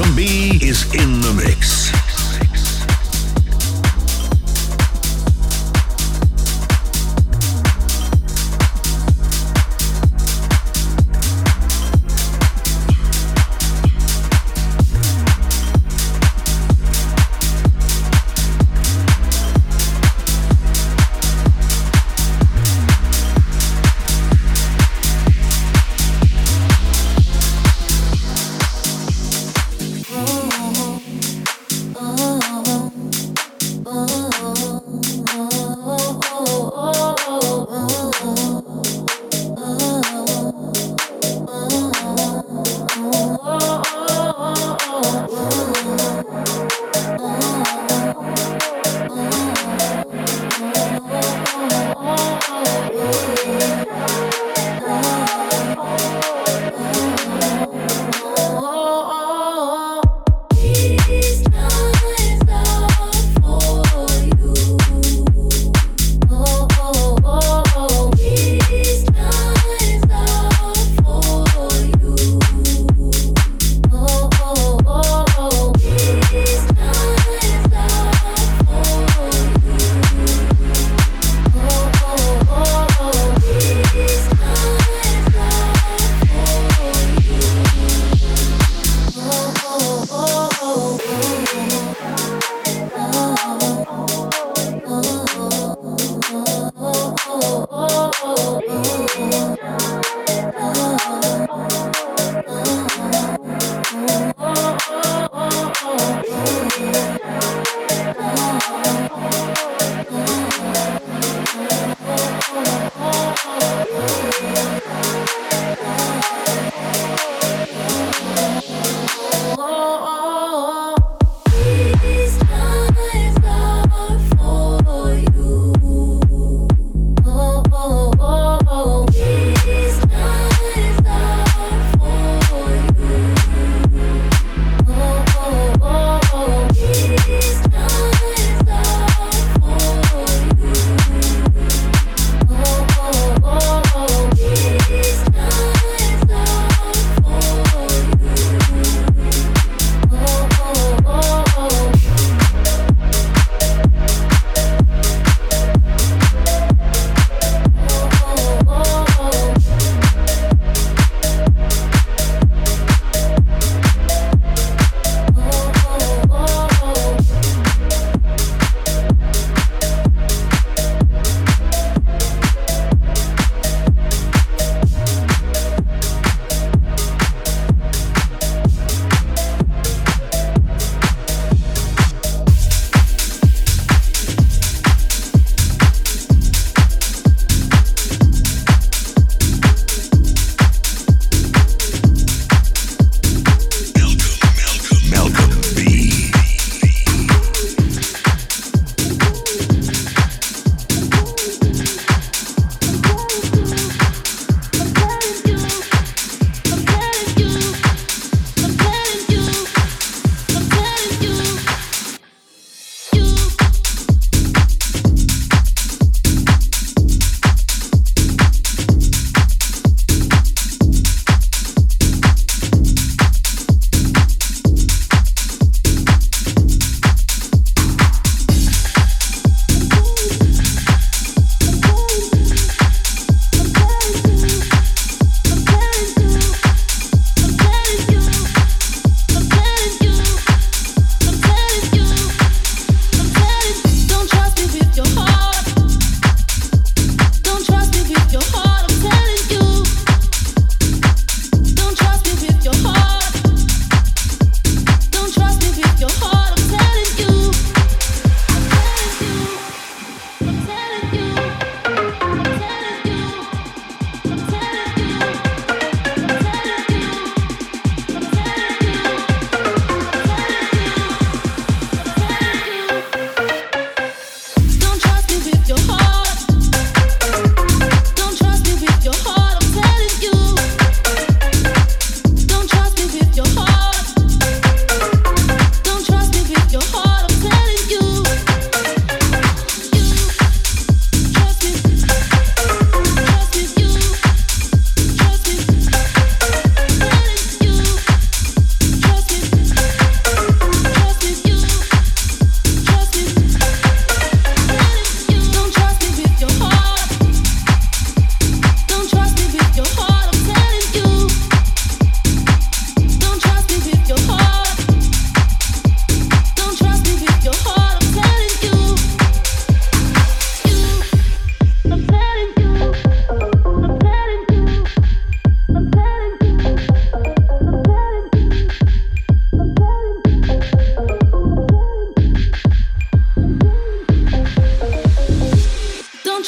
Malcolm B is in the mix.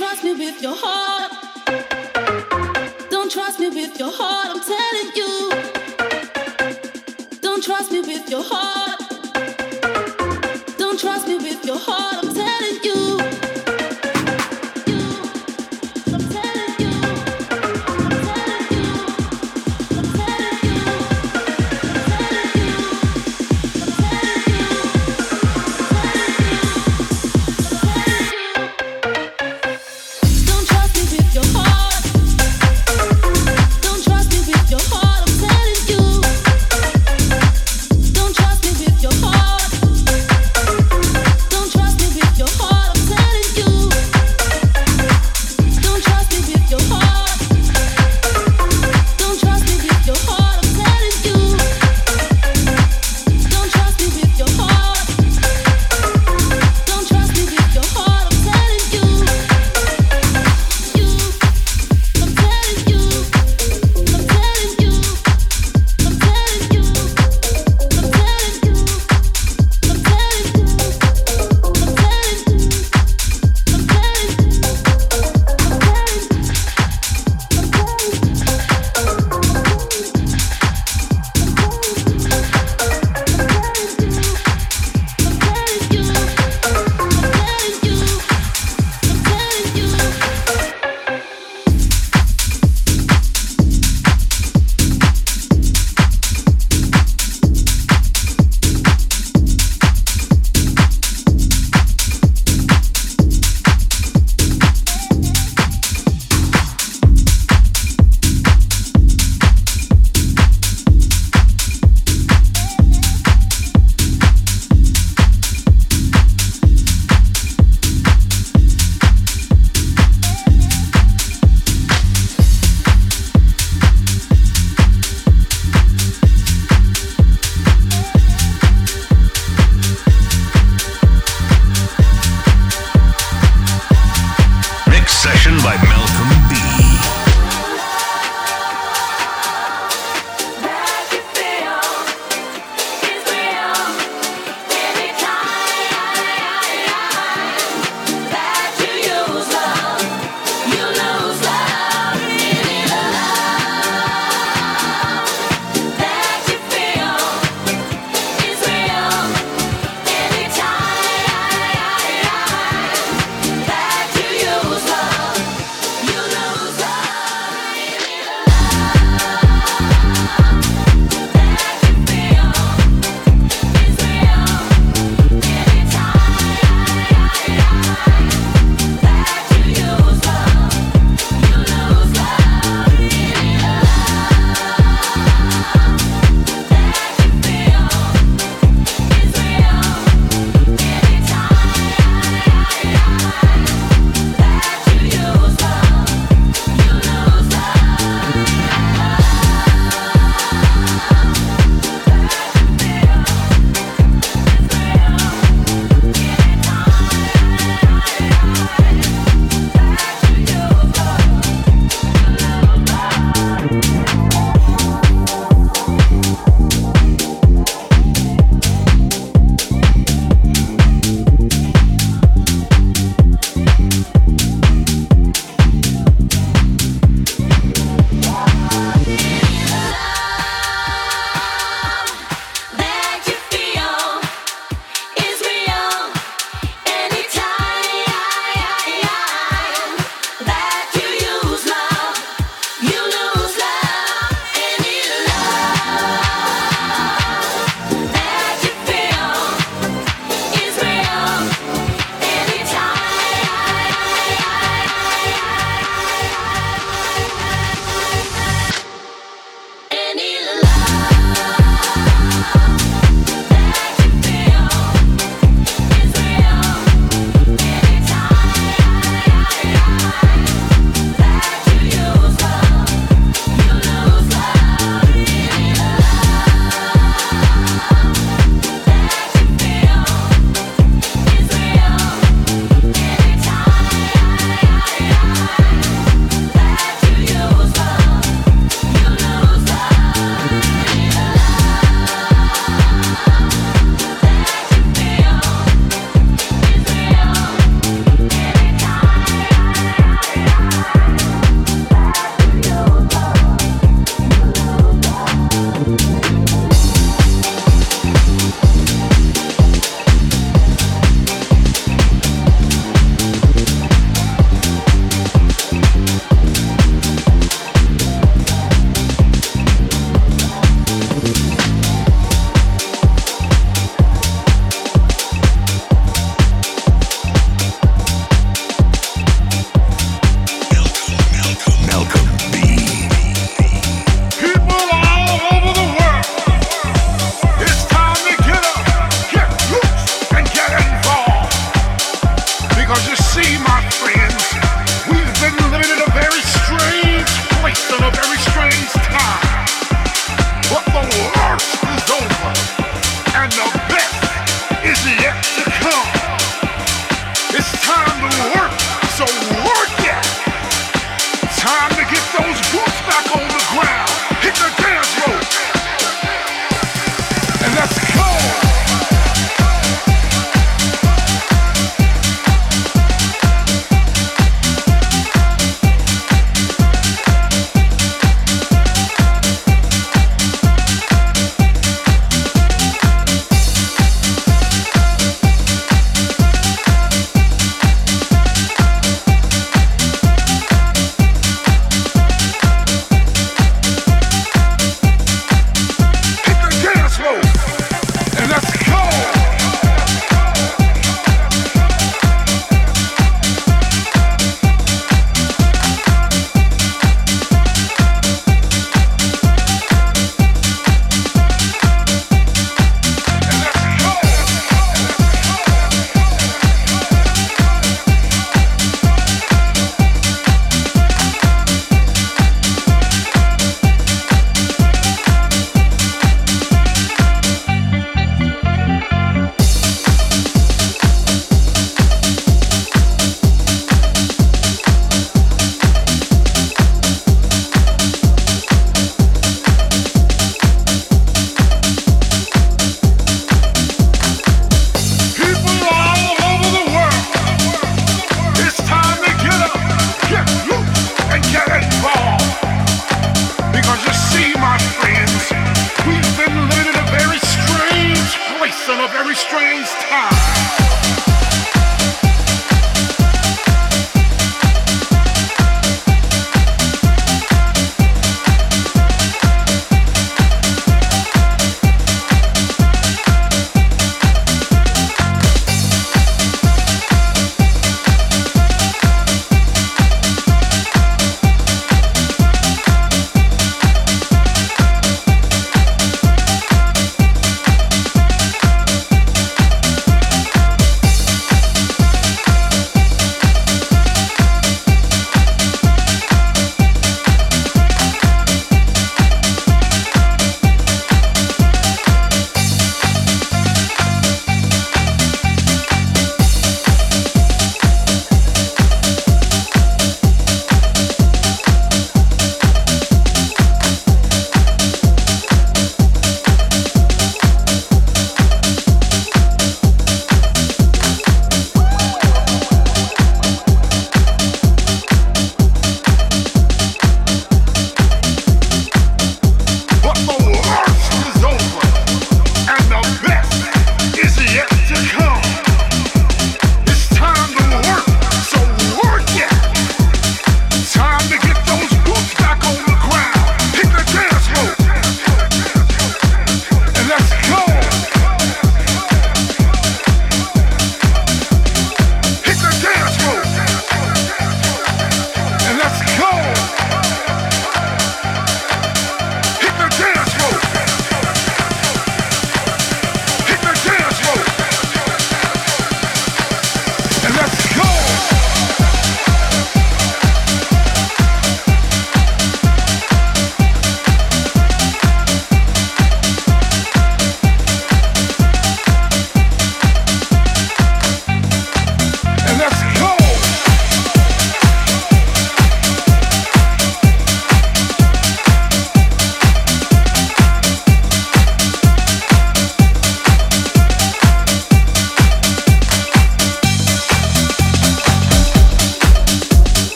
trust me with your heart. Don't trust me with your heart, I'm telling you. Don't trust me with your heart.